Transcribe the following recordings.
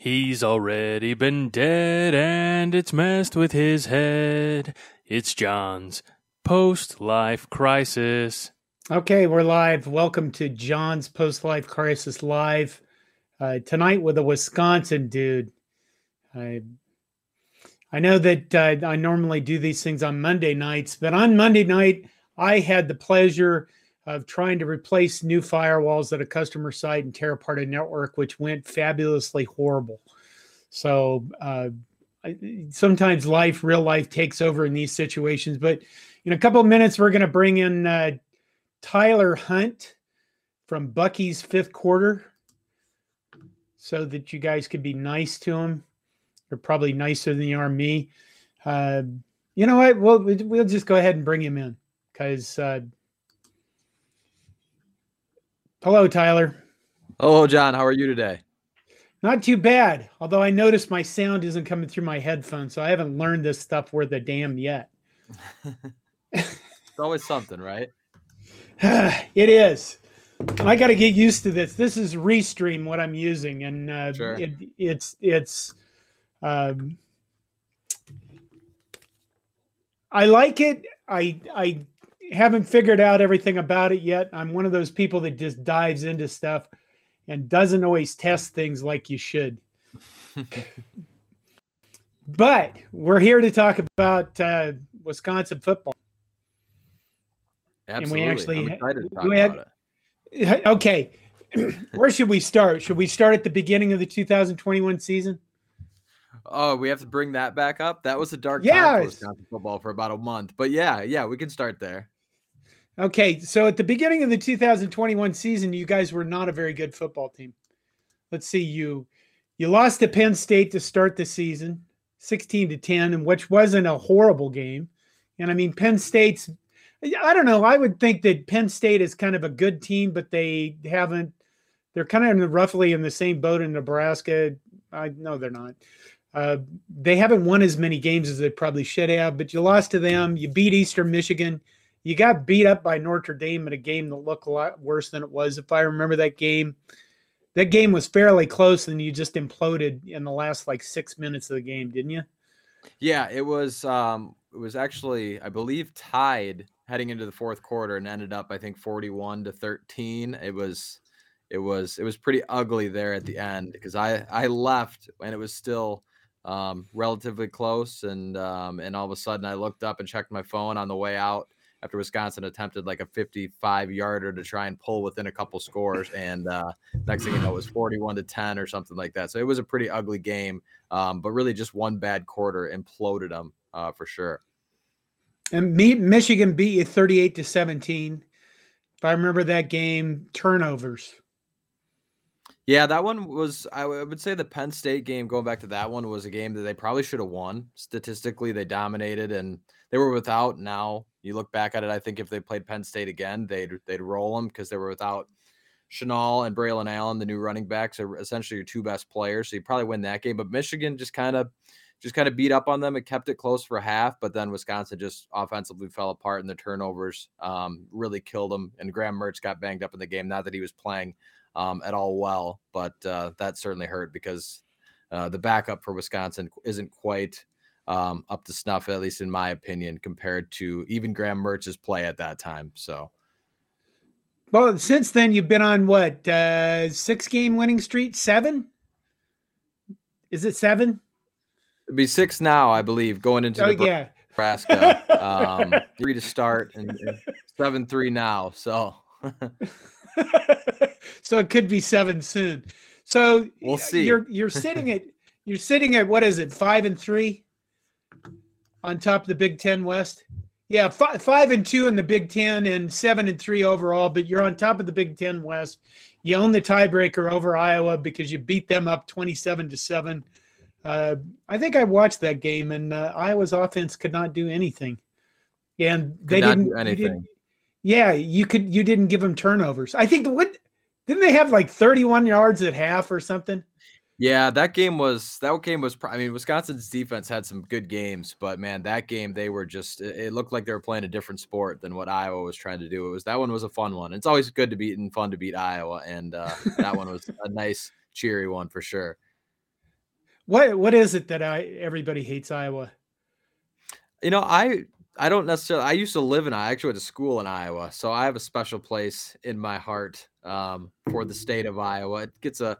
He's already been dead and it's messed with his head. It's John's post life crisis. Okay, we're live. Welcome to John's Post Life Crisis Live. Uh, tonight with a Wisconsin dude. I I know that uh, I normally do these things on Monday nights, but on Monday night, I had the pleasure of trying to replace new firewalls at a customer site and tear apart a network, which went fabulously horrible. So uh, sometimes life, real life, takes over in these situations. But in a couple of minutes, we're going to bring in uh, Tyler Hunt from Bucky's fifth quarter so that you guys could be nice to him. They're probably nicer than you are me. Uh, you know what? We'll, we'll just go ahead and bring him in because. Hello, Tyler. Hello, John. How are you today? Not too bad. Although I noticed my sound isn't coming through my headphones, so I haven't learned this stuff worth a damn yet. it's always something, right? it is. I got to get used to this. This is Restream what I'm using, and uh, sure. it, it's it's. Um, I like it. I I haven't figured out everything about it yet. I'm one of those people that just dives into stuff and doesn't always test things like you should. but we're here to talk about uh, Wisconsin football. Absolutely. And we actually I'm excited to talk we had, about it. Okay. Where should we start? Should we start at the beginning of the 2021 season? Oh, we have to bring that back up. That was a dark yes. time for Wisconsin football for about a month. But yeah, yeah, we can start there. Okay, so at the beginning of the 2021 season, you guys were not a very good football team. Let's see, you you lost to Penn State to start the season, 16 to 10, and which wasn't a horrible game. And I mean, Penn State's I don't know. I would think that Penn State is kind of a good team, but they haven't. They're kind of in the, roughly in the same boat in Nebraska. I no, they're not. Uh, they haven't won as many games as they probably should have, but you lost to them. You beat Eastern Michigan you got beat up by Notre Dame in a game that looked a lot worse than it was. If I remember that game, that game was fairly close, and you just imploded in the last like six minutes of the game, didn't you? Yeah, it was. Um, it was actually, I believe, tied heading into the fourth quarter, and ended up, I think, forty-one to thirteen. It was, it was, it was pretty ugly there at the end because I I left and it was still um, relatively close, and um, and all of a sudden I looked up and checked my phone on the way out after Wisconsin attempted like a 55 yarder to try and pull within a couple scores. And uh, next thing you know, it was 41 to 10 or something like that. So it was a pretty ugly game, um, but really just one bad quarter imploded them uh, for sure. And Michigan beat you 38 to 17. If I remember that game, turnovers. Yeah, that one was. I would say the Penn State game. Going back to that one was a game that they probably should have won. Statistically, they dominated and they were without. Now you look back at it, I think if they played Penn State again, they'd they'd roll them because they were without Chenal and Braylon Allen, the new running backs, are essentially your two best players. So you probably win that game. But Michigan just kind of just kind of beat up on them. It kept it close for half, but then Wisconsin just offensively fell apart, and the turnovers um, really killed them. And Graham Mertz got banged up in the game. Not that he was playing um, at all well, but uh, that certainly hurt because uh, the backup for Wisconsin isn't quite um, up to snuff, at least in my opinion, compared to even Graham Mertz's play at that time. So, well, since then you've been on what uh, six game winning streak? Seven? Is it seven? It'd be six now, I believe, going into oh, the yeah. Nebraska. um, three to start and, and seven three now. So. so it could be seven soon. So we'll see. You're you're sitting at you're sitting at what is it five and three on top of the Big Ten West. Yeah, five, five and two in the Big Ten and seven and three overall. But you're on top of the Big Ten West. You own the tiebreaker over Iowa because you beat them up twenty-seven to seven. Uh, I think I watched that game, and uh, Iowa's offense could not do anything, and they didn't, anything. Didn't, yeah, you could. You didn't give them turnovers. I think what didn't they have like 31 yards at half or something? Yeah, that game was that game was. I mean, Wisconsin's defense had some good games, but man, that game they were just. It looked like they were playing a different sport than what Iowa was trying to do. It was that one was a fun one. It's always good to beat and fun to beat Iowa, and uh, that one was a nice, cheery one for sure. What what is it that I everybody hates Iowa? You know, I I don't necessarily. I used to live in. I actually went to school in Iowa, so I have a special place in my heart um, for the state of Iowa. It gets a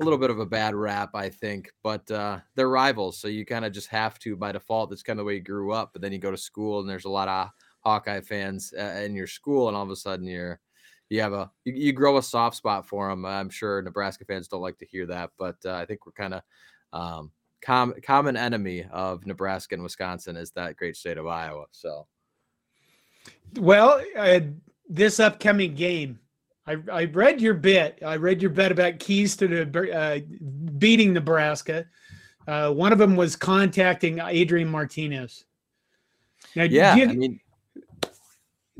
a little bit of a bad rap, I think, but uh, they're rivals, so you kind of just have to by default. That's kind of the way you grew up. But then you go to school, and there's a lot of Hawkeye fans uh, in your school, and all of a sudden you're you have a you, you grow a soft spot for them. I'm sure Nebraska fans don't like to hear that, but uh, I think we're kind of um, com- common enemy of Nebraska and Wisconsin is that great state of Iowa. So, well, uh, this upcoming game, I, I read your bit. I read your bit about keys to the, uh, beating Nebraska. Uh, one of them was contacting Adrian Martinez. Now, yeah, you, I mean,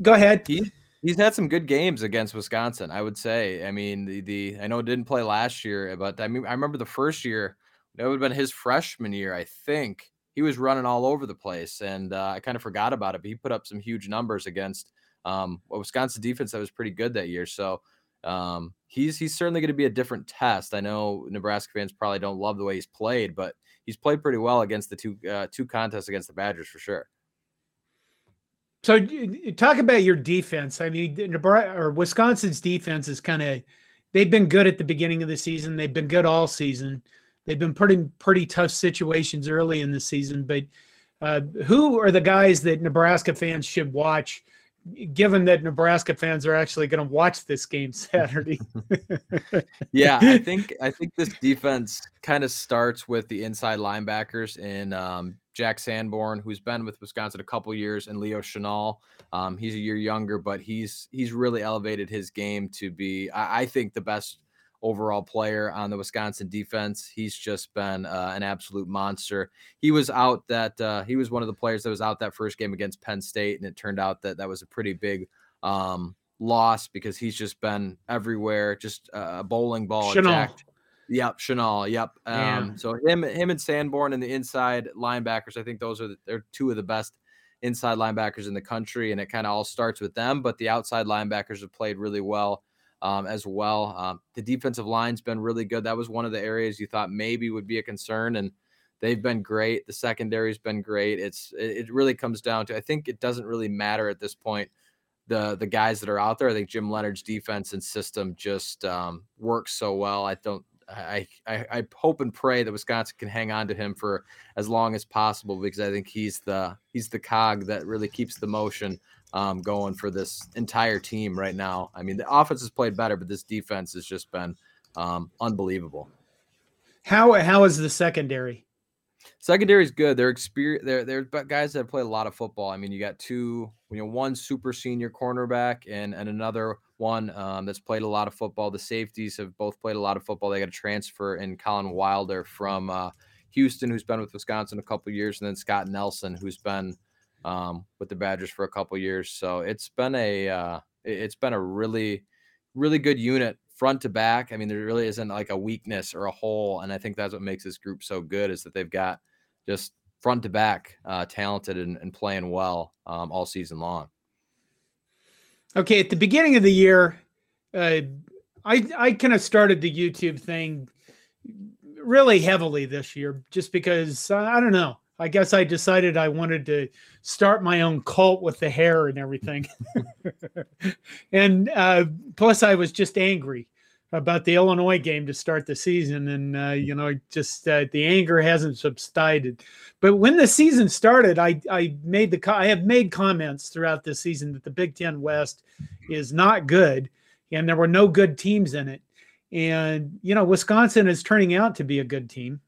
go ahead. He, he's had some good games against Wisconsin. I would say. I mean, the the I know it didn't play last year, but I mean, I remember the first year that would have been his freshman year, I think. He was running all over the place, and uh, I kind of forgot about it. But he put up some huge numbers against um, a Wisconsin defense that was pretty good that year. So um, he's he's certainly going to be a different test. I know Nebraska fans probably don't love the way he's played, but he's played pretty well against the two uh, two contests against the Badgers for sure. So talk about your defense. I mean, Nebraska or Wisconsin's defense is kind of they've been good at the beginning of the season. They've been good all season. They've been pretty pretty tough situations early in the season, but uh, who are the guys that Nebraska fans should watch? Given that Nebraska fans are actually going to watch this game Saturday. yeah, I think I think this defense kind of starts with the inside linebackers in um, Jack Sanborn, who's been with Wisconsin a couple years, and Leo Chenal. Um, he's a year younger, but he's he's really elevated his game to be, I, I think, the best overall player on the Wisconsin defense. He's just been uh, an absolute monster. He was out that uh, he was one of the players that was out that first game against Penn State, and it turned out that that was a pretty big um, loss because he's just been everywhere, just a bowling ball Chenal. Yep, Chenal. Yep. Um. So him, him, and Sanborn and the inside linebackers. I think those are the, they're two of the best inside linebackers in the country, and it kind of all starts with them. But the outside linebackers have played really well um, as well. Um, the defensive line's been really good. That was one of the areas you thought maybe would be a concern, and they've been great. The secondary's been great. It's it really comes down to I think it doesn't really matter at this point the the guys that are out there. I think Jim Leonhard's defense and system just um, works so well. I don't. I, I I hope and pray that Wisconsin can hang on to him for as long as possible because I think he's the he's the cog that really keeps the motion um, going for this entire team right now. I mean, the offense has played better, but this defense has just been um, unbelievable. How how is the secondary? Secondary is good. They're experienced. They're they're guys that play a lot of football. I mean, you got two, you know, one super senior cornerback and and another one um, that's played a lot of football. The safeties have both played a lot of football. They got a transfer in Collin Wilder from uh, Houston, who's been with Wisconsin a couple years, and then Scott Nelson, who's been um, with the Badgers for a couple years. So it's been a uh, it's been a really really good unit front to back. I mean, there really isn't like a weakness or a hole, and I think that's what makes this group so good is that they've got just front to back uh, talented and, and, playing well um, all season long. Okay, at the beginning of the year, uh, I I kind of started the YouTube thing really heavily this year, just because uh, I don't know. I guess I decided I wanted to start my own cult with the hair and everything. and uh, plus, I was just angry about the Illinois game to start the season. And, uh, you know, just uh, the anger hasn't subsided. But when the season started, I, I made the, I have made comments throughout this season that the Big Ten West is not good and there were no good teams in it. And, you know, Wisconsin is turning out to be a good team.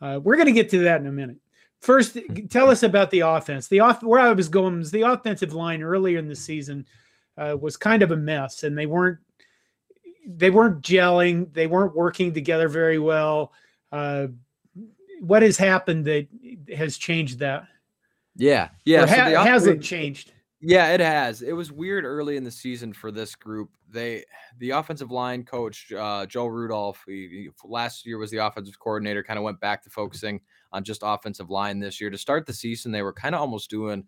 Uh, we're going to get to that in a minute. First, tell us about the offense. The off where I was going was the offensive line earlier in the season uh, was kind of a mess, and they weren't they weren't gelling. They weren't working together very well. Uh, what has happened that has changed that? Yeah, yeah. So ha- has it changed? Yeah, it has. It was weird early in the season for this group. They, the offensive line coach uh, Joe Rudolph, he, he, last year was the offensive coordinator. Kind of went back to focusing on just offensive line this year. To start the season, they were kind of almost doing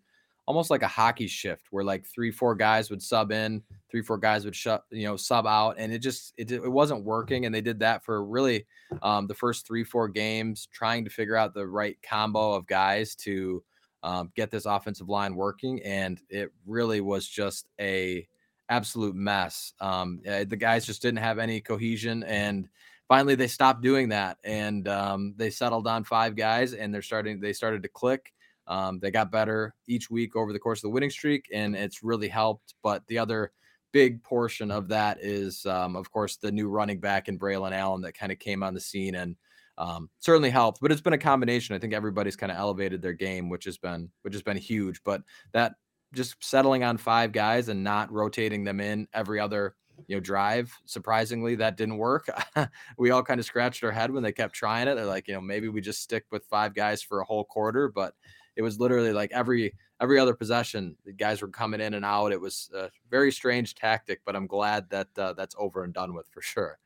almost like a hockey shift where like three, four guys would sub in, three, four guys would shut, you know, sub out. And it just, it, it wasn't working. And they did that for really um, the first three, four games, trying to figure out the right combo of guys to um, get this offensive line working. And it really was just a absolute mess. Um, eh, the guys just didn't have any cohesion and, finally they stopped doing that and um, they settled on five guys and they're starting they started to click um, they got better each week over the course of the winning streak, and it's really helped. But the other big portion of that is, um, of course, the new running back in Braylon Allen that kind of came on the scene and um, certainly helped. But it's been a combination. I think everybody's kind of elevated their game, which has been which has been huge. But that just settling on five guys and not rotating them in every other you know drive surprisingly that didn't work we all kind of scratched our head when they kept trying it they're like you know maybe we just stick with five guys for a whole quarter but it was literally like every every other possession, the guys were coming in and out. It was a very strange tactic, but I'm glad that uh, that's over and done with for sure.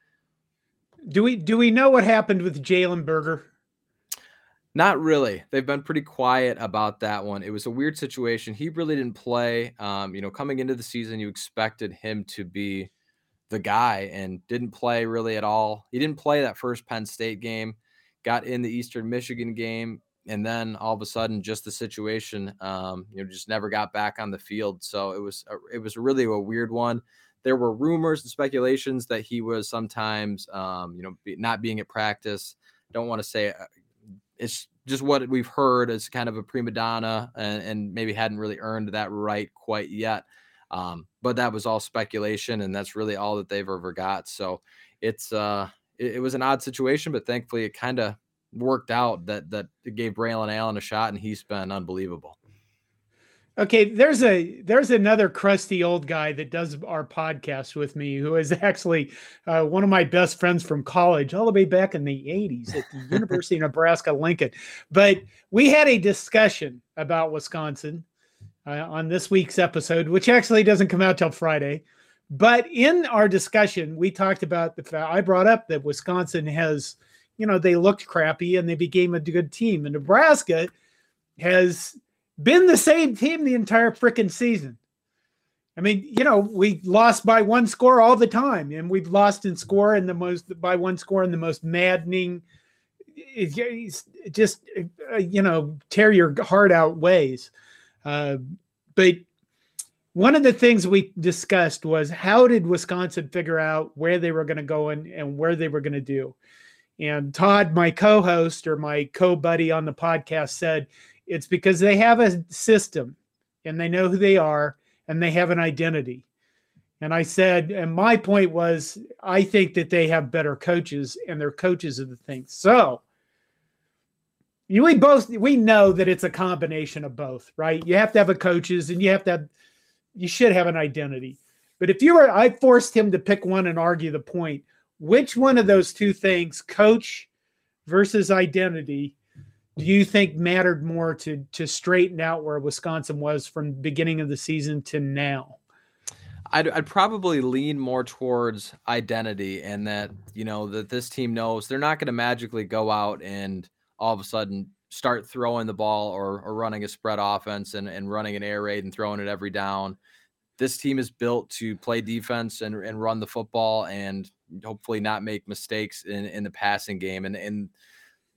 Do we do we know what happened with Jalen Berger? Not really. They've been pretty quiet about that one. It was a weird situation. He really didn't play. Um, you know, coming into the season, you expected him to be the guy and didn't play really at all. He didn't play that first Penn State game, got in the Eastern Michigan game, and then all of a sudden just the situation um, you know just never got back on the field. So it was a, it was really a weird one. There were rumors and speculations that he was sometimes um, you know not being at practice. Don't want to say uh, it's just what we've heard as kind of a prima donna and, and maybe hadn't really earned that right quite yet um, but that was all speculation and that's really all that they've ever got so it's uh it, it was an odd situation but thankfully it kind of worked out that that gave Braylon Allen a shot, and he's been unbelievable. Okay, there's a there's another crusty old guy that does our podcast with me who is actually uh, one of my best friends from college, all the way back in the '80s at the University of Nebraska Lincoln. But we had a discussion about Wisconsin uh, on this week's episode, which actually doesn't come out till Friday. But in our discussion, we talked about the fact I brought up that Wisconsin has you know, they looked crappy and they became a good team. And Nebraska has been the same team the entire freaking season. I mean, you know, we lost by one score all the time, and we've lost in score in the most by one score in the most maddening, just uh, you know, tear your heart out ways. Uh, but one of the things we discussed was how did Wisconsin figure out where they were going to go and, and where they were going to do. And Todd, my co host or my co buddy on the podcast, said it's because they have a system and they know who they are and they have an identity. And I said, and my point was, I think that they have better coaches and their coaches are the things. So, we both we know that it's a combination of both, right? You have to have a coaches and you have to have, you should have an identity. But if you were, I forced him to pick one and argue the point which one of those two things, coach versus identity, do you think mattered more to to straighten out where Wisconsin was from beginning of the season to now? I'd, I'd probably lean more towards identity and that you know that this team knows they're not going to magically go out and all of a sudden start throwing the ball or, or running a spread offense and, and running an air raid and throwing it every down. This team is built to play defense and, and run the football and hopefully not make mistakes in, in the passing game. And, and,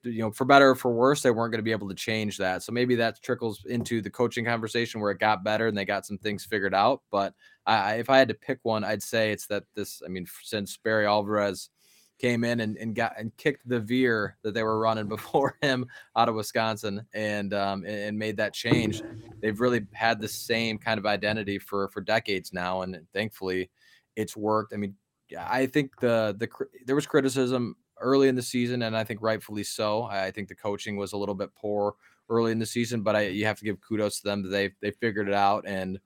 you know, for better or for worse, they weren't going to be able to change that. So maybe that trickles into the coaching conversation where it got better and they got some things figured out. But I, if I had to pick one, I'd say it's that this, I mean, since Barry Alvarez came in and, and got and kicked the veer that they were running before him out of Wisconsin and um, and made that change. They've really had the same kind of identity for for decades now, and thankfully, it's worked. I mean, I think the the there was criticism early in the season, and I think rightfully so. I think the coaching was a little bit poor early in the season, but I you have to give kudos to them that they they figured it out and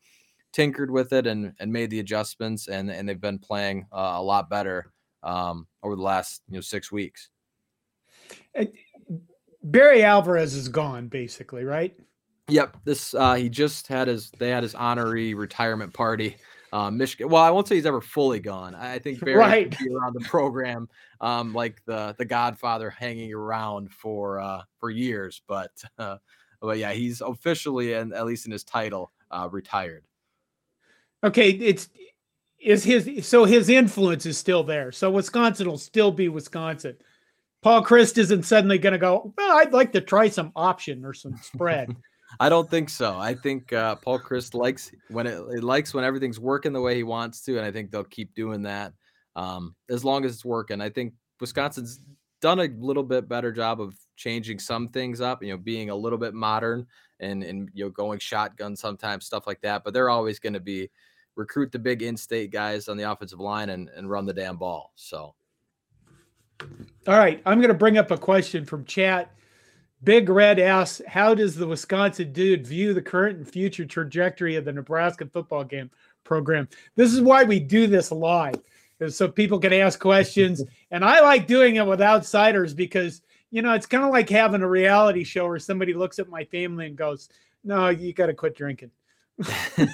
tinkered with it and and made the adjustments, and and they've been playing uh, a lot better um, over the last you know six weeks. Barry Alvarez is gone, basically, right? Yep. This uh, he just had his they had his honorary retirement party uh, Michigan. Well, I won't say he's ever fully gone. I think Barry right. be around the program, um, like the the Godfather, hanging around for uh, for years. But uh, but yeah, he's officially and at least in his title uh, retired. Okay, it's is his so his influence is still there. So Wisconsin will still be Wisconsin. Paul Chryst isn't suddenly going to go. Well, I'd like to try some option or some spread. I don't think so. I think uh, Paul Chryst likes when it, it, likes when everything's working the way he wants to, and I think they'll keep doing that um, as long as it's working. I think Wisconsin's done a little bit better job of changing some things up, you know, being a little bit modern and and you know going shotgun sometimes stuff like that. But they're always going to be recruit the big in-state guys on the offensive line and and run the damn ball. So. All right, I'm going to bring up a question from chat. Big Red asks, "How does the Wisconsin dude view the current and future trajectory of the Nebraska football game program?" This is why we do this live, so people can ask questions. and I like doing it with outsiders because you know it's kind of like having a reality show where somebody looks at my family and goes, "No, you got to quit drinking."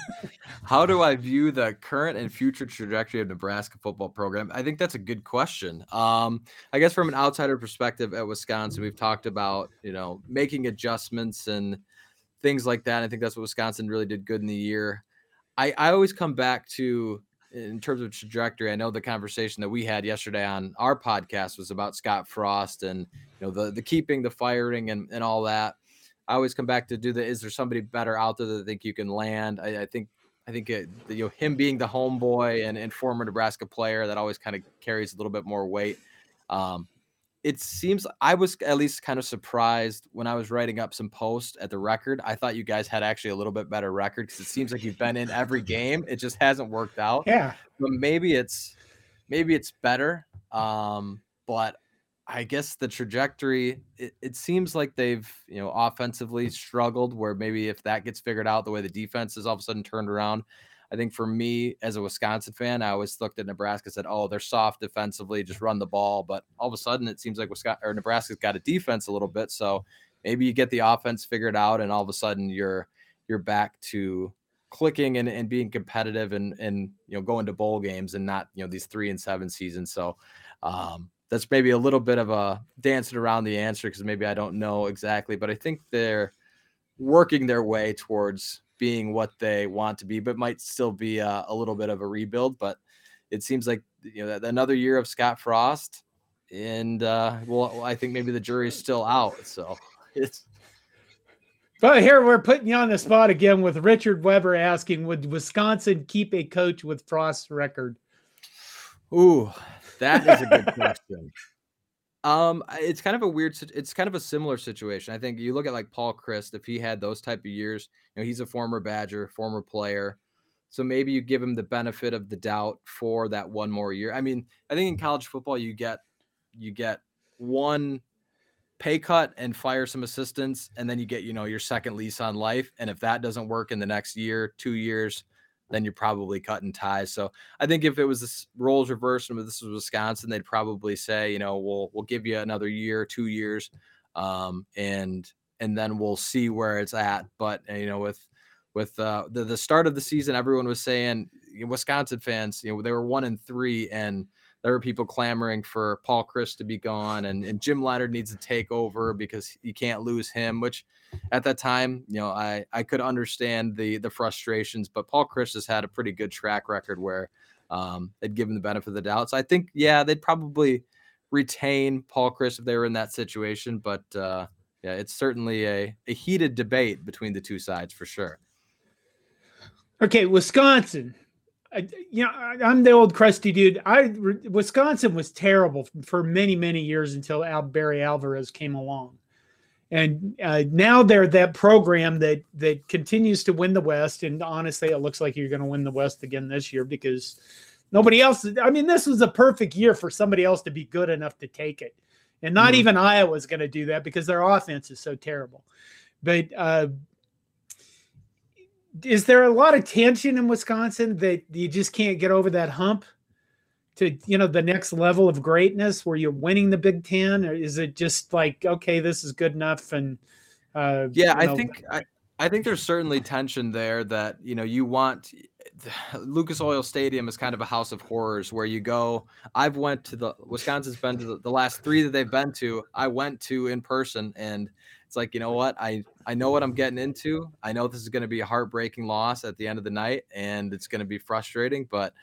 How do I view the current and future trajectory of Nebraska football program? I think that's a good question. Um, I guess from an outsider perspective at Wisconsin, we've talked about you know making adjustments and things like that. I think that's what Wisconsin really did good in the year. I, I always come back to in terms of trajectory. I know the conversation that we had yesterday on our podcast was about Scott Frost and you know the the keeping, the firing, and and all that. I always come back to do the is there somebody better out there that I think you can land? I, I think I think it, you know him being the homeboy and, and former Nebraska player that always kind of carries a little bit more weight. Um, it seems I was at least kind of surprised when I was writing up some posts at the record. I thought you guys had actually a little bit better record because it seems like you've been in every game. It just hasn't worked out. Yeah, but maybe it's maybe it's better. Um, but I guess the trajectory, it, it, seems like they've, you know, offensively struggled where maybe if that gets figured out the way the defense is all of a sudden turned around. I think for me as a Wisconsin fan, I always looked at Nebraska said, oh, they're soft defensively, just run the ball. But all of a sudden it seems like Wisconsin or Nebraska's got a defense a little bit. So maybe you get the offense figured out and all of a sudden you're you're back to clicking and, and being competitive and and you know going to bowl games and not you know these three and seven seasons. So um that's maybe a little bit of a dancing around the answer because maybe I don't know exactly, but I think they're working their way towards being what they want to be, but might still be a, a little bit of a rebuild. But it seems like you know another year of Scott Frost, and uh, well, I think maybe the jury's still out. So it's. But here we're putting you on the spot again with Richard Weber asking, would Wisconsin keep a coach with Frost's record? Ooh, that is a good question. Um, it's kind of a weird. It's kind of a similar situation. I think you look at like Paul Chryst. If he had those type of years, you know, he's a former Badger, former player, so maybe you give him the benefit of the doubt for that one more year. I mean, I think in college football you get you get one pay cut and fire some assistants, and then you get you know your second lease on life. And if that doesn't work in the next year, two years, then you're probably cutting ties. So I think if it was this roles reversed and this was Wisconsin, they'd probably say, you know, we'll we'll give you another year, two years, um, and and then we'll see where it's at. But uh, you know, with with uh, the the start of the season, everyone was saying Wisconsin fans, you know, they were one and three, and there were people clamoring for Paul Chryst to be gone, and, and Jim Leonhard needs to take over because you can't lose him. Which, at that time, you know, I I could understand the the frustrations, but Paul Chryst has had a pretty good track record where um, they'd give him the benefit of the doubt. So I think, yeah, they'd probably retain Paul Chryst if they were in that situation. But uh, yeah, it's certainly a, a heated debate between the two sides for sure. Okay, Wisconsin you know, I'm the old crusty dude. I Wisconsin was terrible for many, many years until Al, Barry Alvarez came along, and uh, now they're that program that that continues to win the West. And honestly, it looks like you're going to win the West again this year because nobody else. I mean, this was a perfect year for somebody else to be good enough to take it, and not mm-hmm. even Iowa's going to do that because their offense is so terrible. But uh, is there a lot of tension in Wisconsin that you just can't get over that hump to you know the next level of greatness where you're winning the Big Ten, or is it just like okay, this is good enough? And uh, yeah, I know, think I, I think there's certainly tension there that you know you want Lucas Oil Stadium is kind of a house of horrors where you go. I've went to the Wisconsin's been to the, the last three that they've been to. I went to in person, and it's like you know what I I know what I'm getting into. I know this is going to be a heartbreaking loss at the end of the night, and it's going to be frustrating. But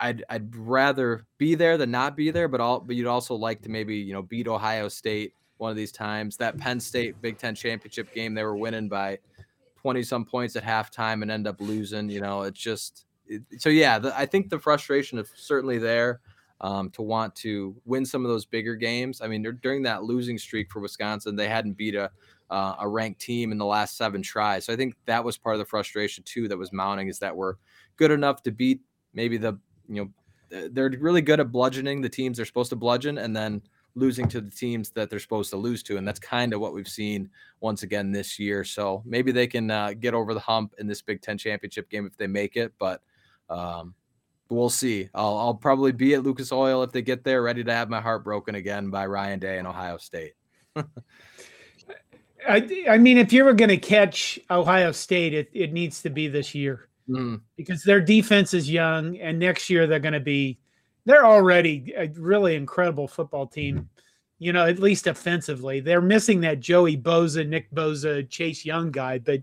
I'd I'd rather be there than not be there. But all but you'd also like to maybe you know beat Ohio State one of these times. That Penn State Big Ten championship game, they were winning by 20 some points at halftime and end up losing. You know, it's just it, so yeah. The, I think the frustration is certainly there um, to want to win some of those bigger games. I mean, during that losing streak for Wisconsin, they hadn't beat a uh, a ranked team in the last seven tries. So I think that was part of the frustration too that was mounting is that we're good enough to beat maybe the you know they're really good at bludgeoning the teams they're supposed to bludgeon and then losing to the teams that they're supposed to lose to. And that's kind of what we've seen once again this year. So maybe they can uh, get over the hump in this Big Ten championship game if they make it. But um, we'll see. I'll, I'll, probably be at Lucas Oil if they get there, ready to have my heart broken again by Ryan Day in Ohio State. I, I mean, if you were going to catch Ohio State, it, it needs to be this year mm. because their defense is young, and next year they're going to be they're already a really incredible football team. You know, at least offensively, they're missing that Joey Bosa, Nick Bosa, Chase Young guy, but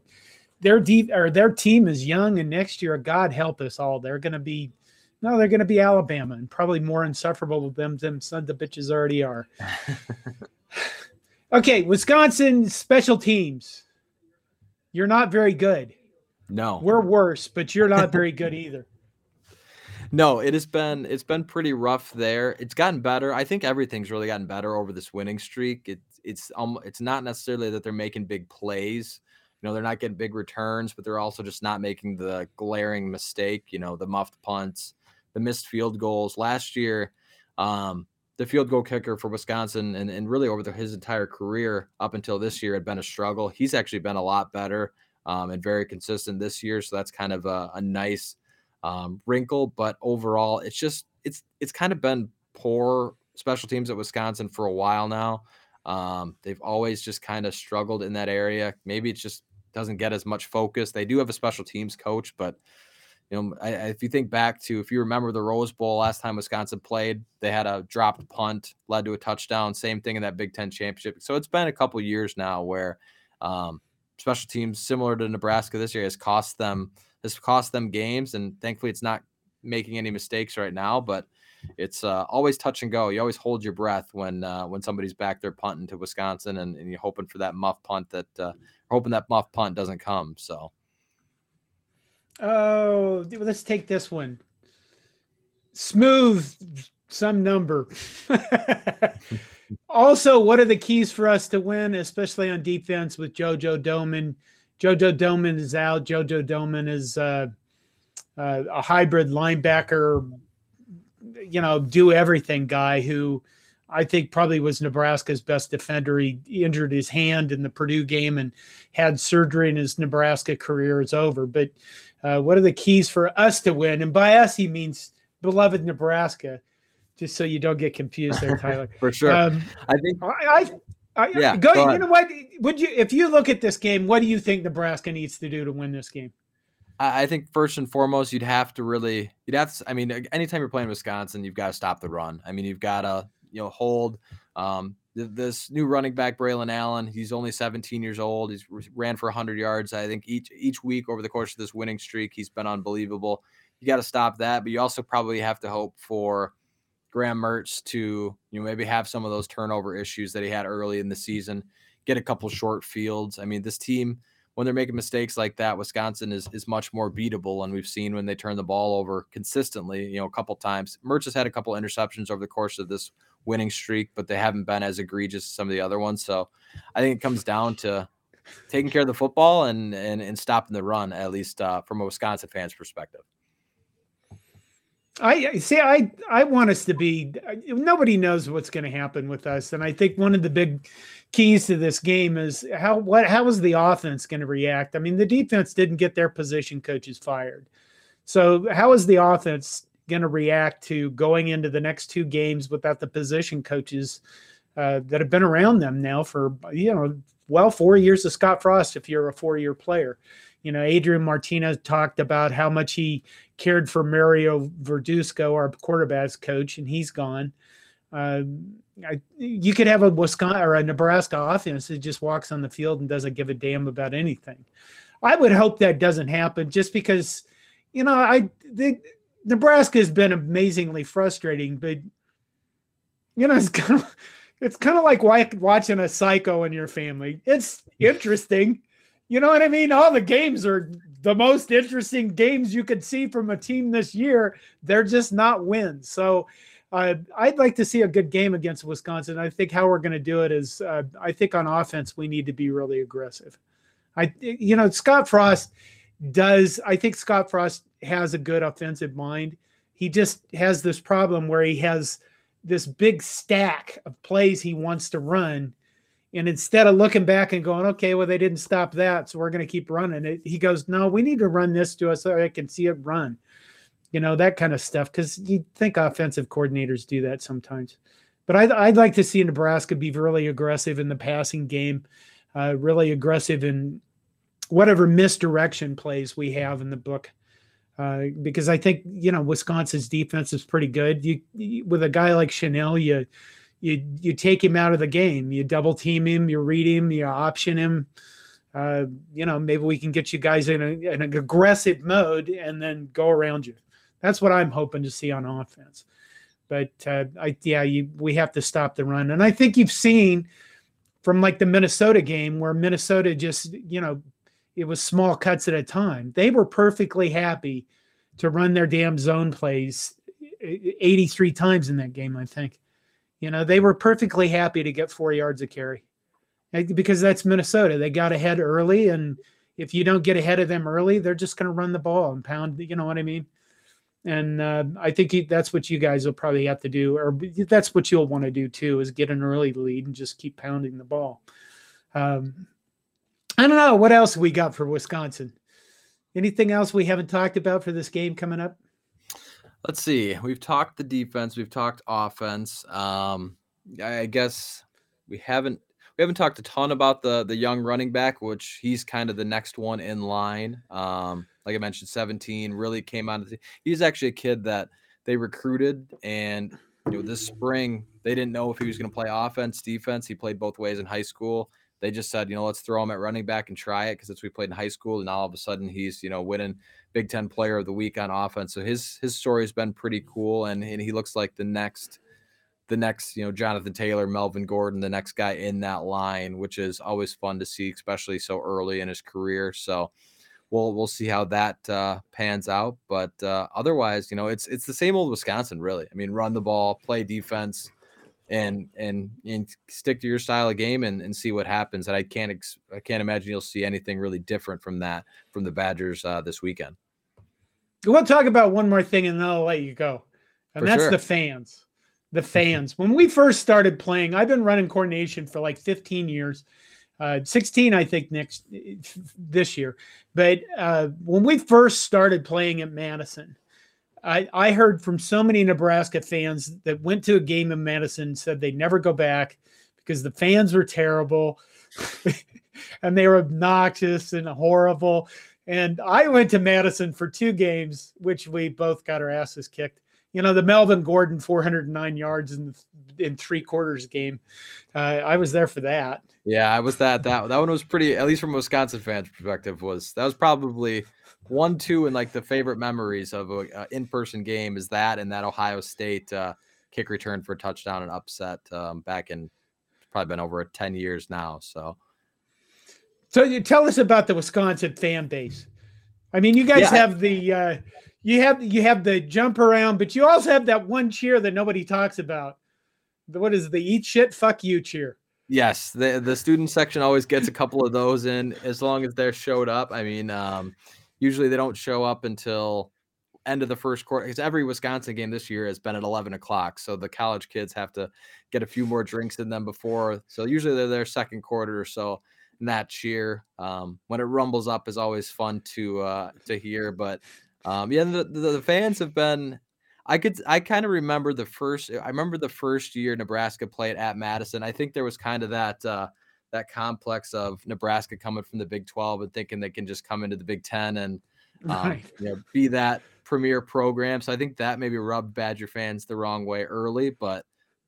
their deep or their team is young, and next year, God help us all, they're going to be no, they're going to be Alabama and probably more insufferable with them than some of the bitches already are. okay, Wisconsin special teams. You're not very good. No, we're worse, but you're not very good either no, it has been it's been pretty rough there. It's gotten better. I think everything's really gotten better over this winning streak. It, it's um, it's not necessarily that they're making big plays. You know, they're not getting big returns, but they're also just not making the glaring mistake. You know, the muffed punts, the missed field goals. Last year, um, the field goal kicker for Wisconsin and, and really over the, his entire career up until this year had been a struggle. He's actually been a lot better um, and very consistent this year. So that's kind of a, a nice um, wrinkle, but overall, it's just it's it's kind of been poor special teams at Wisconsin for a while now. Um, they've always just kind of struggled in that area. Maybe it just doesn't get as much focus. They do have a special teams coach, but you know, I, if you think back to if you remember the Rose Bowl last time Wisconsin played, they had a dropped punt led to a touchdown. Same thing in that Big Ten championship. So it's been a couple years now where um, special teams, similar to Nebraska this year, has cost them has cost them games, and thankfully it's not making any mistakes right now. But it's uh, always touch and go. You always hold your breath when uh, when somebody's back there punting to Wisconsin, and, and you're hoping for that muff punt that uh, hoping that muff punt doesn't come. So. Oh, let's take this one. Smooth some number. also, what are the keys for us to win, especially on defense with JoJo Domann? JoJo Domann is out. JoJo Domann is uh, uh, a hybrid linebacker, you know, do everything guy who I think probably was Nebraska's best defender. He injured his hand in the Purdue game and had surgery, and his Nebraska career is over. But uh, what are the keys for us to win? And by us, he means beloved Nebraska. Just so you don't get confused there, Tyler. for sure. Um, I think I, uh, yeah, go, go you know what? Would you, if you look at this game, what do you think Nebraska needs to do to win this game? I think first and foremost, you'd have to really, you'd have to. I mean, anytime you're playing Wisconsin, you've got to stop the run. I mean, you've got to, you know, hold. Um, this new running back, Braylon Allen, he's only 17 years old. He's ran for 100 yards. I think each each week over the course of this winning streak, he's been unbelievable. You got to stop that, but you also probably have to hope for Graham Mertz to you know maybe have some of those turnover issues that he had early in the season, get a couple short fields. I mean, this team when they're making mistakes like that, Wisconsin is is much more beatable, and we've seen when they turn the ball over consistently, you know, a couple times. Mertz has had a couple interceptions over the course of this winning streak, but they haven't been as egregious as some of the other ones. So I think it comes down to taking care of the football and and, and stopping the run, at least uh, from a Wisconsin fan's perspective. I see. I I want us to be. Nobody knows what's going to happen with us, and I think one of the big keys to this game is how what how is the offense going to react? I mean, the defense didn't get their position coaches fired, so how is the offense going to react to going into the next two games without the position coaches uh, that have been around them now for you know well four years of Scott Frost if you're a four year player You know, Adrian Martinez talked about how much he cared for Mario Verduzco, our quarterbacks coach, and he's gone. Uh, I, you could have a Wisconsin or a Nebraska offense that just walks on the field and doesn't give a damn about anything. I would hope that doesn't happen, just because, you know, I the, Nebraska has been amazingly frustrating, but you know, it's kind of it's kind of like watching a psycho in your family. It's interesting. You know what I mean? All the games are the most interesting games you could see from a team this year. They're just not wins. So uh, I'd like to see a good game against Wisconsin. I think how we're going to do it is, uh, I think on offense we need to be really aggressive. I, you know, Scott Frost does. I think Scott Frost has a good offensive mind. He just has this problem where he has this big stack of plays he wants to run. And instead of looking back and going, okay, well, they didn't stop that, so we're going to keep running it, he goes, no, we need to run this to us so I can see it run. You know, that kind of stuff. Because you think offensive coordinators do that sometimes. But I'd, I'd like to see Nebraska be really aggressive in the passing game, uh, really aggressive in whatever misdirection plays we have in the book. Uh, because I think you know Wisconsin's defense is pretty good. You, you, with a guy like Chenal, you you you take him out of the game. You double team him, you read him, you option him. Uh, you know, maybe we can get you guys in, a, in an aggressive mode and then go around you. That's what I'm hoping to see on offense. But uh, I yeah, you, we have to stop the run, and I think you've seen from like the Minnesota game where Minnesota just you know it was small cuts at a time. They were perfectly happy to run their damn zone plays 83 times in that game, I think. You know, they were perfectly happy to get four yards of carry because that's Minnesota. They got ahead early. And if you don't get ahead of them early, they're just going to run the ball and pound, you know what I mean? And uh, I think that's what you guys will probably have to do, or that's what you'll want to do too, is get an early lead and just keep pounding the ball. Um, I don't know what else we got for Wisconsin. Anything else we haven't talked about for this game coming up? Let's see. We've talked the defense. We've talked offense. Um, I guess we haven't we haven't talked a ton about the the young running back, which he's kind of the next one in line. Um, like I mentioned, 17 really came out. The, he's actually a kid that they recruited, and you know this spring they didn't know if he was going to play offense, defense. He played both ways in high school they just said, you know, let's throw him at running back and try it because that's we played in high school, and all of a sudden he's you know winning Big Ten Player of the Week on offense. So his his story has been pretty cool, and, and he looks like the next the next you know Jonathan Taylor, Melvin Gordon, the next guy in that line, which is always fun to see, especially so early in his career. So we'll we'll see how that uh, pans out. But uh, otherwise, you know, it's it's the same old Wisconsin, really. I mean, run the ball, play defense and and and stick to your style of game and, and see what happens. And I can't ex- I can't imagine you'll see anything really different from that from the Badgers uh, this weekend. We'll talk about one more thing and then I'll let you go, and For that's sure. the fans. The fans. when we first started playing, I've been running coordination for like 15 years. Uh, 16, I think, next this year. But uh, when we first started playing at Madison, I, I heard from so many Nebraska fans that went to a game in Madison said they'd never go back because the fans were terrible and they were obnoxious and horrible. And I went to Madison for two games, which we both got our asses kicked. You know, the Melvin Gordon 409 yards in in three quarters game. Uh, I was there for that. Yeah, I was that. That that one was pretty. At least from Wisconsin fans' perspective, was that was probably one, two, and like the favorite memories of an a in-person game is that and that Ohio State uh, kick return for a touchdown and upset um, back in probably been over 10 years now. So, so you tell us about the Wisconsin fan base. I mean, you guys yeah. have the uh, you have you have the jump around, but you also have that one cheer that nobody talks about. What is the eat shit fuck you cheer? Yes, the the student section always gets a couple of those in as long as they're showed up. I mean, um, Usually they don't show up until end of the first quarter because every Wisconsin game this year has been at 11 o'clock. So the college kids have to get a few more drinks in them before. So usually they're their second quarter or so. And that cheer, um, when it rumbles up, is always fun to uh, to hear. But um, yeah, the, the, the fans have been. I could I kind of remember the first. I remember the first year Nebraska played at Madison. I think there was kind of that. Uh, that complex of Nebraska coming from the Big 12 and thinking they can just come into the Big 10 and um, right. you know, be that premier program. So I think that maybe rubbed Badger fans the wrong way early, but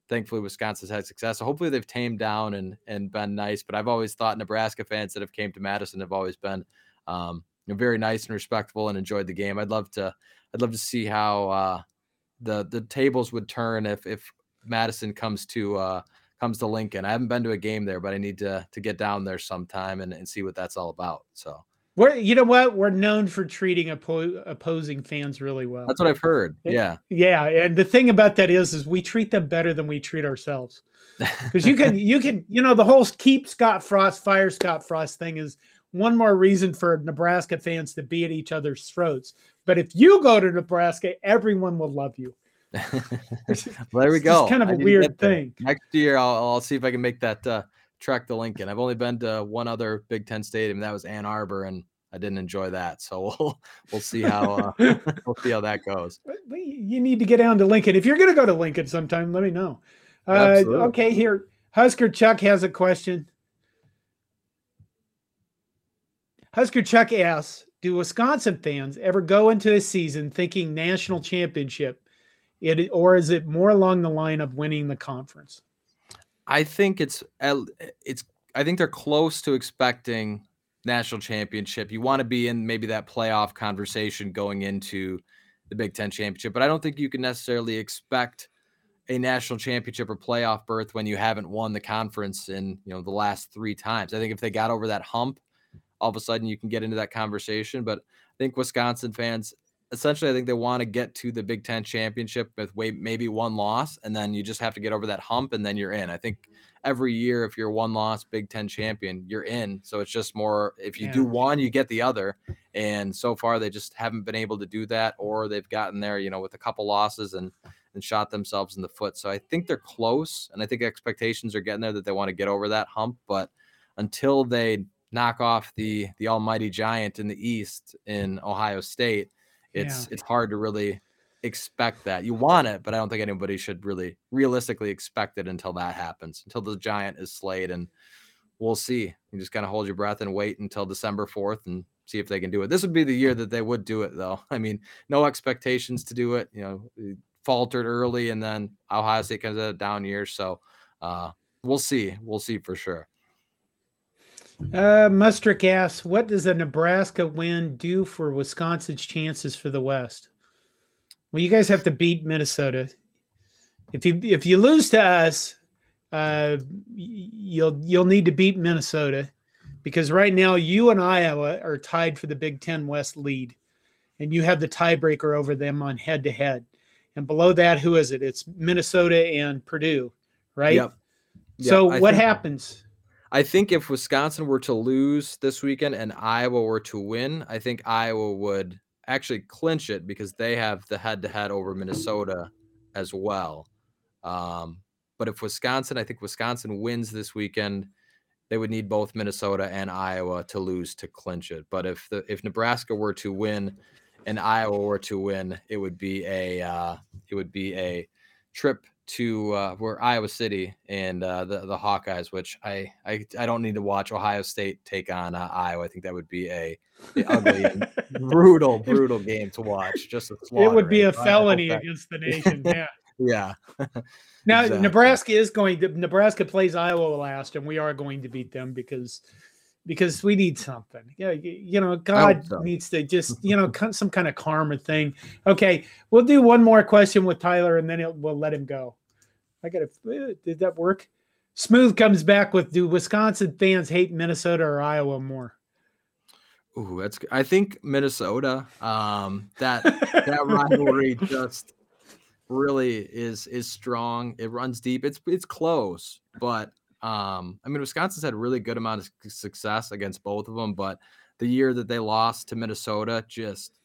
thankfully Wisconsin's had success. So hopefully they've tamed down and and been nice. But I've always thought Nebraska fans that have came to Madison have always been um, you know, very nice and respectful and enjoyed the game. I'd love to I'd love to see how uh, the the tables would turn if if Madison comes to uh, comes to Lincoln. I haven't been to a game there, but I need to to get down there sometime and, and see what that's all about. So we're you know what we're known for treating oppo- opposing fans really well. That's what I've heard. Yeah, yeah, and the thing about that is, is we treat them better than we treat ourselves. Because you can you can you know the whole keep Scott Frost fire Scott Frost thing is one more reason for Nebraska fans to be at each other's throats. But if you go to Nebraska, everyone will love you. well, there we go. It's kind of a weird thing. Next year, I'll, I'll, see if I can make that uh, trek to Lincoln. I've only been to one other Big Ten stadium. That was Ann Arbor, and I didn't enjoy that. So we'll we'll see how uh, we'll see how that goes. You need to get down to Lincoln. If you're going to go to Lincoln sometime, let me know. Uh, okay, here Husker Chuck has a question. Husker Chuck asks, "Do Wisconsin fans ever go into a season thinking national championship, it, or is it more along the line of winning the conference?" I think it's it's I think they're close to expecting national championship. You want to be in maybe that playoff conversation going into the Big Ten championship, but I don't think you can necessarily expect a national championship or playoff berth when you haven't won the conference in you know the last three times. I think if they got over that hump, all of a sudden you can get into that conversation. But I think Wisconsin fans essentially I think they want to get to the Big Ten championship with maybe one loss, and then you just have to get over that hump, and then you're in. I think every year if you're one loss Big Ten champion, you're in. So it's just more if you yeah. do one, you get the other. And so far they just haven't been able to do that, or they've gotten there, you know, with a couple losses and and shot themselves in the foot. So I think they're close, and I think expectations are getting there that they want to get over that hump. But until they knock off the the almighty giant in the East in Ohio State, it's yeah. it's hard to really expect that. You want it, but I don't think anybody should really realistically expect it until that happens, until the giant is slayed. And we'll see. You just kind of hold your breath and wait until December 4th and see if they can do it. This would be the year that they would do it, though. I mean, no expectations to do it. You know, faltered early and then Ohio State comes out down year. So uh, we'll see. We'll see for sure. Uh, Mustrick asks, what does a Nebraska win do for Wisconsin's chances for the West? Well, you guys have to beat Minnesota. If you if you lose to us, uh, you'll you'll need to beat Minnesota because right now you and Iowa are tied for the Big Ten West lead, and you have the tiebreaker over them on head to head. And below that, who is it? It's Minnesota and Purdue, right? Yep. yep. So I what happens? I think if Wisconsin were to lose this weekend and Iowa were to win, I think Iowa would actually clinch it because they have the head to head over Minnesota as well. Um, but if Wisconsin, I think Wisconsin wins this weekend, they would need both Minnesota and Iowa to lose to clinch it. But if the if Nebraska were to win and Iowa were to win, it would be a uh, it would be a trip to uh, where Iowa City and uh, the the Hawkeyes, which I, I I don't need to watch Ohio State take on uh, Iowa. I think that would be a, a ugly, brutal, brutal game to watch. Just a it would be a felony against the nation. Yeah. yeah. now exactly. Nebraska is going to Nebraska plays Iowa last, and we are going to beat them because because we need something. Yeah, you know, God so. needs to just you know some kind of karma thing. Okay, we'll do one more question with Tyler, and then we'll let him go. I got to. Uh, did that work? Smooth comes back with: Do Wisconsin fans hate Minnesota or Iowa more? Ooh, that's. I think Minnesota. Um, that that rivalry just really is is strong. It runs deep. It's it's close, but um, I mean, Wisconsin's had a really good amount of success against both of them, but the year that they lost to Minnesota just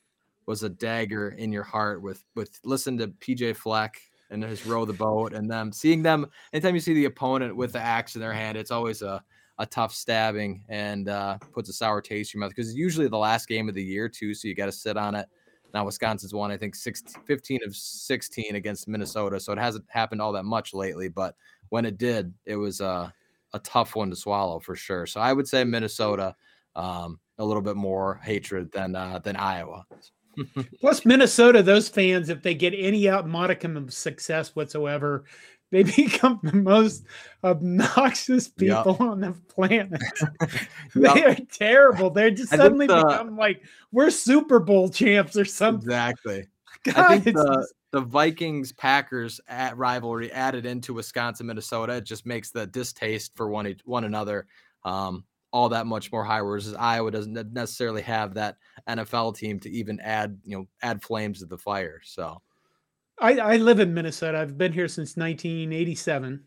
was a dagger in your heart with with listen to PJ Fleck and just row the boat and them seeing them anytime you see the opponent with the axe in their hand, it's always a a tough stabbing and uh, puts a sour taste in your mouth because it's usually the last game of the year too, so you got to sit on it. Now Wisconsin's won, I think, 16, 15 of 16 against Minnesota, so it hasn't happened all that much lately. But when it did, it was uh, a tough one to swallow for sure. So I would say Minnesota, um, a little bit more hatred than uh, than Iowa. Plus, Minnesota, those fans, if they get any out modicum of success whatsoever, they become the most obnoxious people yep. on the planet. they yep. are terrible. They're just suddenly the, become like we're Super Bowl champs or something. Exactly. God, I think the, the Vikings Packers at rivalry added into Wisconsin Minnesota it just makes the distaste for one one another um, all that much more high. Whereas Iowa doesn't necessarily have that NFL team to even add you know add flames to the fire. So I, I live in Minnesota. I've been here since 1987.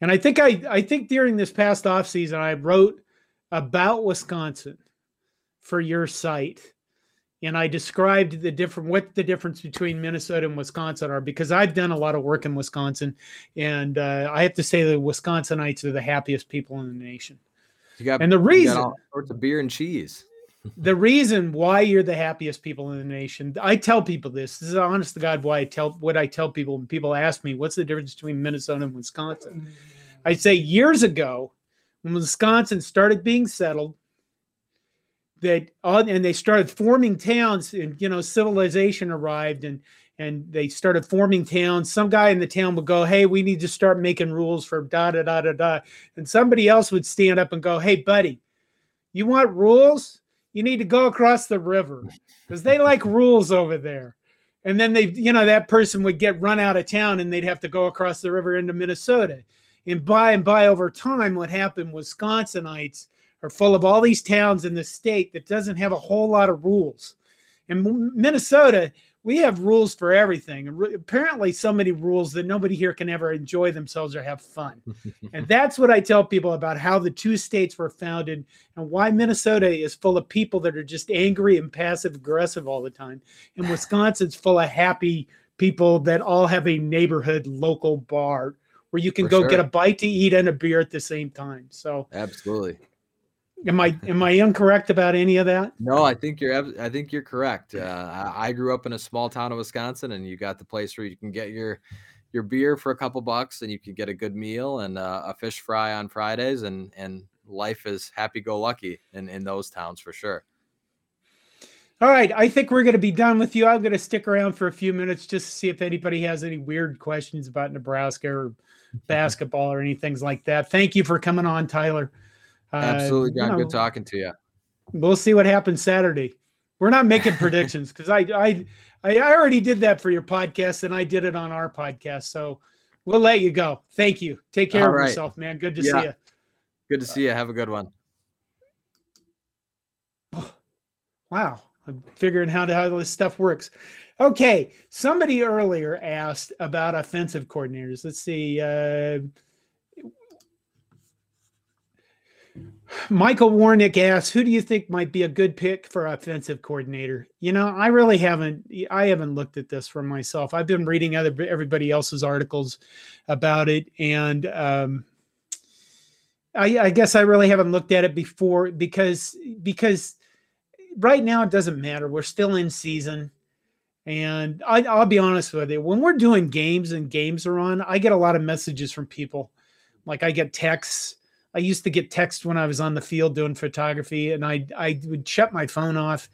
And I think I I think during this past off season I wrote about Wisconsin for your site. And I described the different what the difference between Minnesota and Wisconsin are because I've done a lot of work in Wisconsin, and uh, I have to say the Wisconsinites are the happiest people in the nation. You got and the reason all sorts of beer and cheese the reason why you're the happiest people in the nation, I tell people this. This is honest to God why I tell what I tell people when people ask me what's the difference between Minnesota and Wisconsin. I say years ago, when Wisconsin started being settled, that all, and they started forming towns, and you know, civilization arrived, and and they started forming towns. Some guy in the town would go, "Hey, we need to start making rules for da da da da da," and somebody else would stand up and go, "Hey, buddy, you want rules? you need to go across the river because they like rules over there. And then they, you know, that person would get run out of town and they'd have to go across the river into Minnesota. And by and by over time, what happened, Wisconsinites are full of all these towns in the state that doesn't have a whole lot of rules. And Minnesota, we have rules for everything. Apparently, so many rules that nobody here can ever enjoy themselves or have fun. and that's what I tell people about how the two states were founded and why Minnesota is full of people that are just angry and passive aggressive all the time. And Wisconsin's full of happy people that all have a neighborhood local bar where you can for go sure. get a bite to eat and a beer at the same time. So, absolutely. Am I am I incorrect about any of that? No, I think you're I think you're correct. Uh, I grew up in a small town of Wisconsin, and you got the place where you can get your your beer for a couple bucks, and you can get a good meal and uh, a fish fry on Fridays, and and life is happy go lucky in in those towns for sure. All right, I think we're going to be done with you. I'm going to stick around for a few minutes just to see if anybody has any weird questions about Nebraska or basketball or anything like that. Thank you for coming on, Tyler. Absolutely, John. Know, good talking to you. We'll see what happens Saturday. We're not making predictions because I, I I already did that for your podcast and I did it on our podcast. So we'll let you go. Thank you. Take care All of right. yourself, man. Good to yeah. see you. Good to see you. Have a good one. Wow. I'm figuring how, to, how this stuff works. Okay. Somebody earlier asked about offensive coordinators. Let's see. Uh, Michael Warnick asks, "Who do you think might be a good pick for offensive coordinator?" You know, I really haven't. I haven't looked at this for myself. I've been reading other everybody else's articles about it, and um, I, I guess I really haven't looked at it before because because right now it doesn't matter. We're still in season, and I, I'll be honest with you. When we're doing games and games are on, I get a lot of messages from people. Like I get texts I used to get text when I was on the field doing photography, and I I would shut my phone off,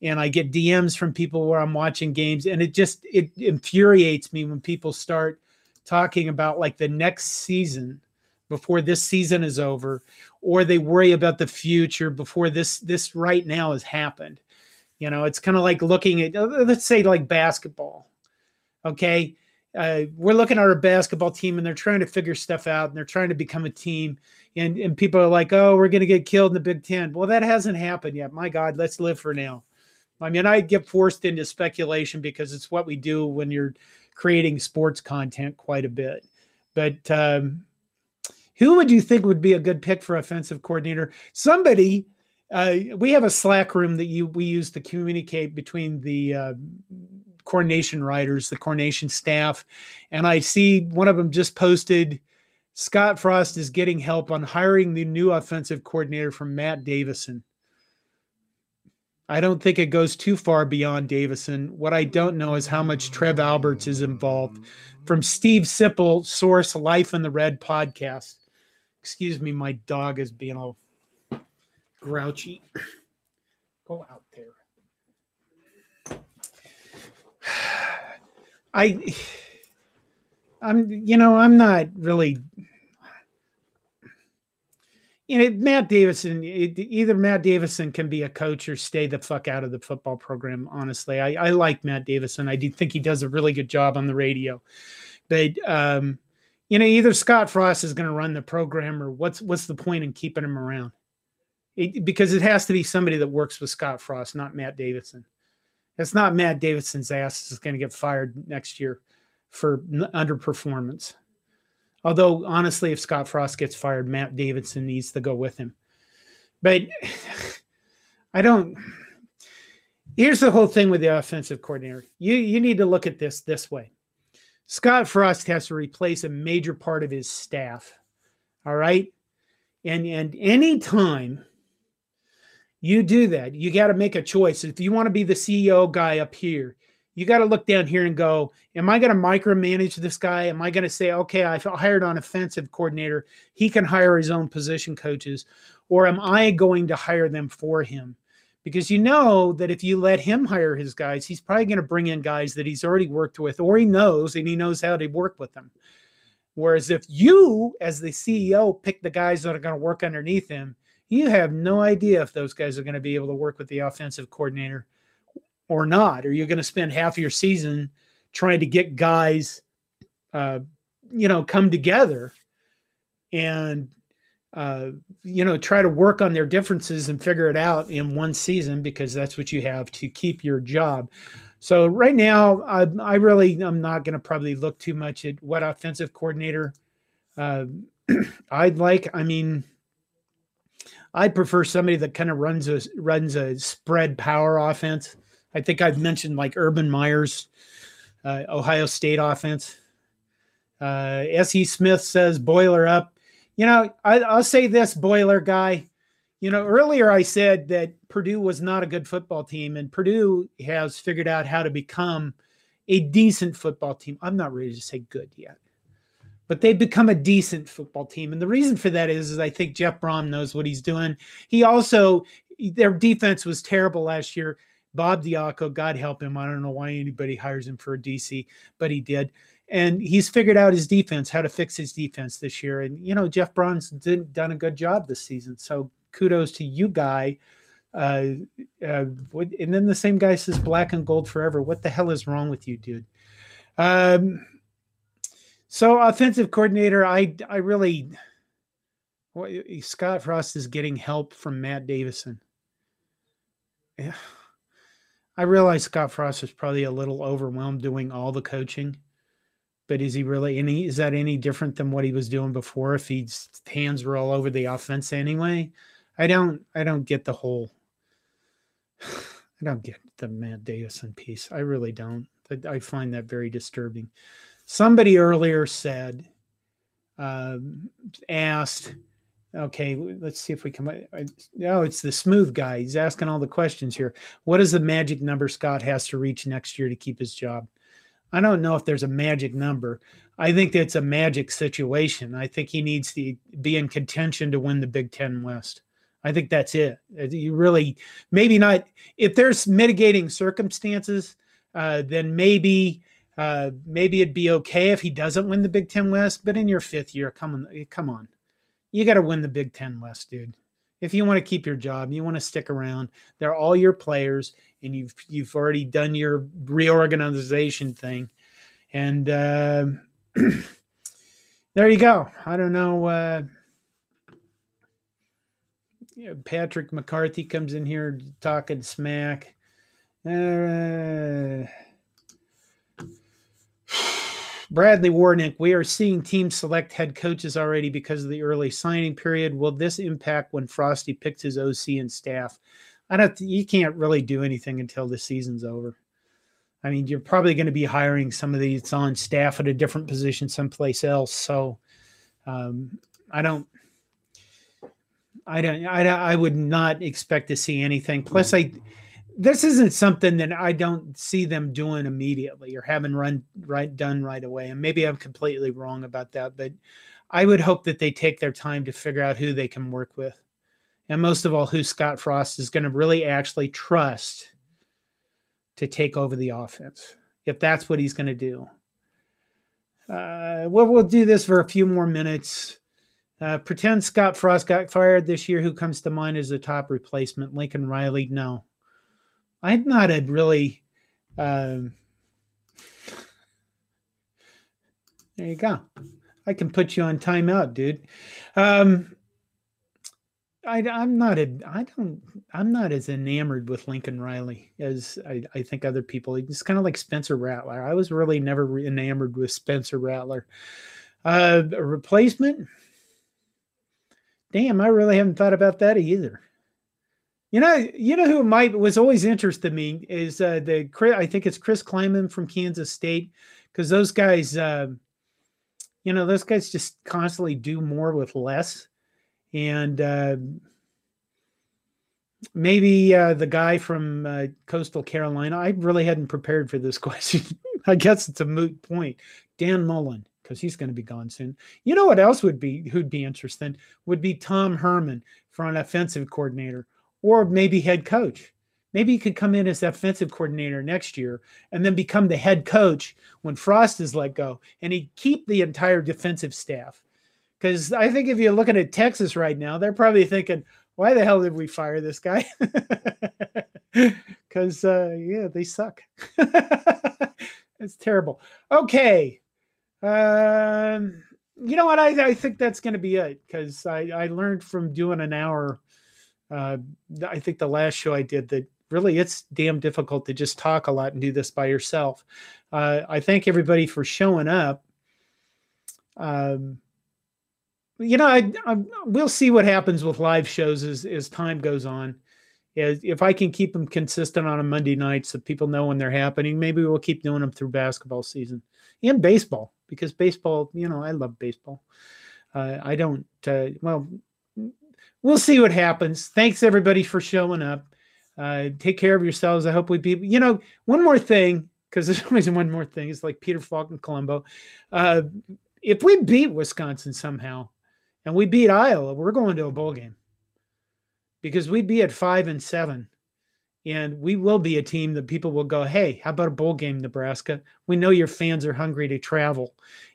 and I get DMs from people where I'm watching games, and it just it infuriates me when people start talking about like the next season before this season is over, or they worry about the future before this this right now has happened. You know, it's kind of like looking at let's say like basketball. Okay, uh, we're looking at our basketball team and they're trying to figure stuff out and they're trying to become a team and and people are like, oh, we're going to get killed in the Big Ten. Well, that hasn't happened yet. My God, let's live for now. I mean, I get forced into speculation because it's what we do when you're creating sports content quite a bit. But um, who would you think would be a good pick for offensive coordinator? Somebody. Uh, we have a Slack room that you we use to communicate between the uh, coordination writers, the coordination staff, and I see one of them just posted Scott Frost is getting help on hiring the new offensive coordinator from Matt Davison. I don't think it goes too far beyond Davison. What I don't know is how much Trev Alberts is involved. From Steve Sipple, source Life in the Red podcast. Excuse me, my dog is being all grouchy. Go out there. I I'm you know, I'm not really you know, Matt Davison, either Matt Davison can be a coach or stay the fuck out of the football program. Honestly, I, I like Matt Davison. I do think he does a really good job on the radio, but um, you know, either Scott Frost is going to run the program, or what's what's the point in keeping him around? It, because it has to be somebody that works with Scott Frost, not Matt Davison. It's not Matt Davison's ass is going to get fired next year for underperformance. Although honestly, if Scott Frost gets fired, Matt Davison needs to go with him. But I don't. Here's the whole thing with the offensive coordinator. You you need to look at this this way. Scott Frost has to replace a major part of his staff. All right. And and anytime you do that, you got to make a choice. If you want to be the CEO guy up here, you got to look down here and go, am I going to micromanage this guy? Am I going to say, okay, I hired on offensive coordinator. He can hire his own position coaches. Or am I going to hire them for him? Because you know that if you let him hire his guys, he's probably going to bring in guys that he's already worked with or he knows and he knows how to work with them. Whereas if you, as the CEO, pick the guys that are going to work underneath him, you have no idea if those guys are going to be able to work with the offensive coordinator or not? Are you going to spend half your season trying to get guys, uh, you know, come together and, uh, you know, try to work on their differences and figure it out in one season because that's what you have to keep your job. So right now, I, I really I'm not going to probably look too much at what offensive coordinator uh, I'd like. I mean, I'd prefer somebody that kind of runs a runs a spread power offense I think I've mentioned like Urban Meyer's uh, Ohio State offense. Uh, S.E. Smith says boiler up. You know, I, I'll say this, boiler guy. You know, earlier I said that Purdue was not a good football team, and Purdue has figured out how to become a decent football team. I'm not ready to say good yet, but they've become a decent football team. And the reason for that is, is I think Jeff Brohm knows what he's doing. He also, their defense was terrible last year. Bob Diaco, God help him. I don't know why anybody hires him for a DC, but he did. And he's figured out his defense, how to fix his defense this year. And, you know, Jeff Brohm's did, done a good job this season. So kudos to you, guy. Uh, uh, and then the same guy says black and gold forever. What the hell is wrong with you, dude? Um, so offensive coordinator, I I really Scott Frost is getting help from Matt Davison. Yeah. I realize Scott Frost is probably a little overwhelmed doing all the coaching, but is he really any? Is that any different than what he was doing before? If his hands were all over the offense anyway, I don't. I don't get the whole. I don't get the Matt Davison piece. I really don't. I find that very disturbing. Somebody earlier said, um, asked Okay, let's see if we can. Oh, it's the smooth guy. He's asking all the questions here. What is the magic number Scott has to reach next year to keep his job? I don't know if there's a magic number. I think that's a magic situation. I think he needs to be in contention to win the Big Ten West. I think that's it. Uh, you really, maybe not. If there's mitigating circumstances, uh, then maybe, uh, maybe it'd be okay if he doesn't win the Big Ten West. But in your fifth year, come on, come on you got to win the Big Ten West, dude. If you want to keep your job, you want to stick around. They're all your players, and you've you've already done your reorganization thing, and uh, there you go. I don't know. Uh, Patrick McCarthy comes in here talking smack. Uh, Bradley Warnick, we are seeing teams select head coaches already because of the early signing period. Will this impact when Frosty picks his OC and staff? I don't. You can't really do anything until the season's over. I mean, you're probably going to be hiring some of these on staff at a different position someplace else. So, um, I don't. I don't. I, I would not expect to see anything. Plus, I this isn't something that I don't see them doing immediately or having run right done right away. And maybe I'm completely wrong about that, but I would hope that they take their time to figure out who they can work with. And most of all, who Scott Frost is going to really actually trust to take over the offense, if that's what he's going to do. Uh, well, we'll do this for a few more minutes. Uh, pretend Scott Frost got fired this year. Who comes to mind as the top replacement? Lincoln Riley? No. I'm not a really. Um, there you go. I can put you on timeout, dude. Um, I, am not a, I don't, I'm not as enamored with Lincoln Riley as I, I think other people. It's kind of like Spencer Rattler. I was really never enamored with Spencer Rattler. Uh, a replacement. Damn, I really haven't thought about that either. You know, you know who might was always interested me is uh, the I think it's Chris Klieman from Kansas State because those guys, uh, you know, those guys just constantly do more with less, and uh, maybe uh, the guy from uh, Coastal Carolina. I really hadn't prepared for this question. I guess it's a moot point. Dan Mullen because he's going to be gone soon. You know what else would be who'd be interesting would be Tom Herman for an offensive coordinator or maybe head coach. Maybe he could come in as offensive coordinator next year and then become the head coach when Frost is let go and he'd keep the entire defensive staff. Because I think if you're looking at Texas right now, they're probably thinking, why the hell did we fire this guy? Because, uh, yeah, they suck. it's terrible. Okay. Um, you know what? I, I think that's going to be it because I, I learned from doing an hour uh, I think the last show I did that really it's damn difficult to just talk a lot and do this by yourself. Uh, I thank everybody for showing up. Um, you know, I, I, we'll see what happens with live shows as as time goes on. If I can keep them consistent on a Monday night so people know when they're happening, maybe we'll keep doing them through basketball season and baseball because baseball, you know, I love baseball. Uh, I don't. Uh, well, we'll see what happens. Thanks everybody for showing up. Uh, take care of yourselves. I hope we be. You know, one more thing because there's always one more thing. It's like Peter Falk and Columbo. Uh, if we beat Wisconsin somehow, and we beat Iowa, we're going to a bowl game because we'd be at five and seven. And we will be a team that people will go, hey, how about a bowl game, Nebraska? We know your fans are hungry to travel.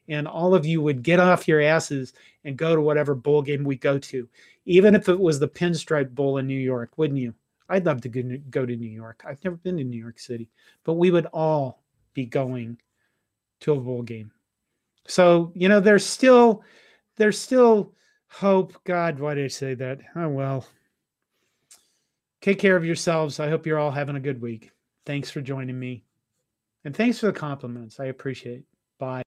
And all of you would get off your asses and go to whatever bowl game we go to even if it was the Pinstripe Bowl in New York, wouldn't you? I'd love to go to New York. I've never been to New York City, but we would all be going to a bowl game. So, you know, there's still there's still hope. God, why did I say that? Oh well. Take care of yourselves. I hope you're all having a good week. Thanks for joining me. And thanks for the compliments. I appreciate it. Bye.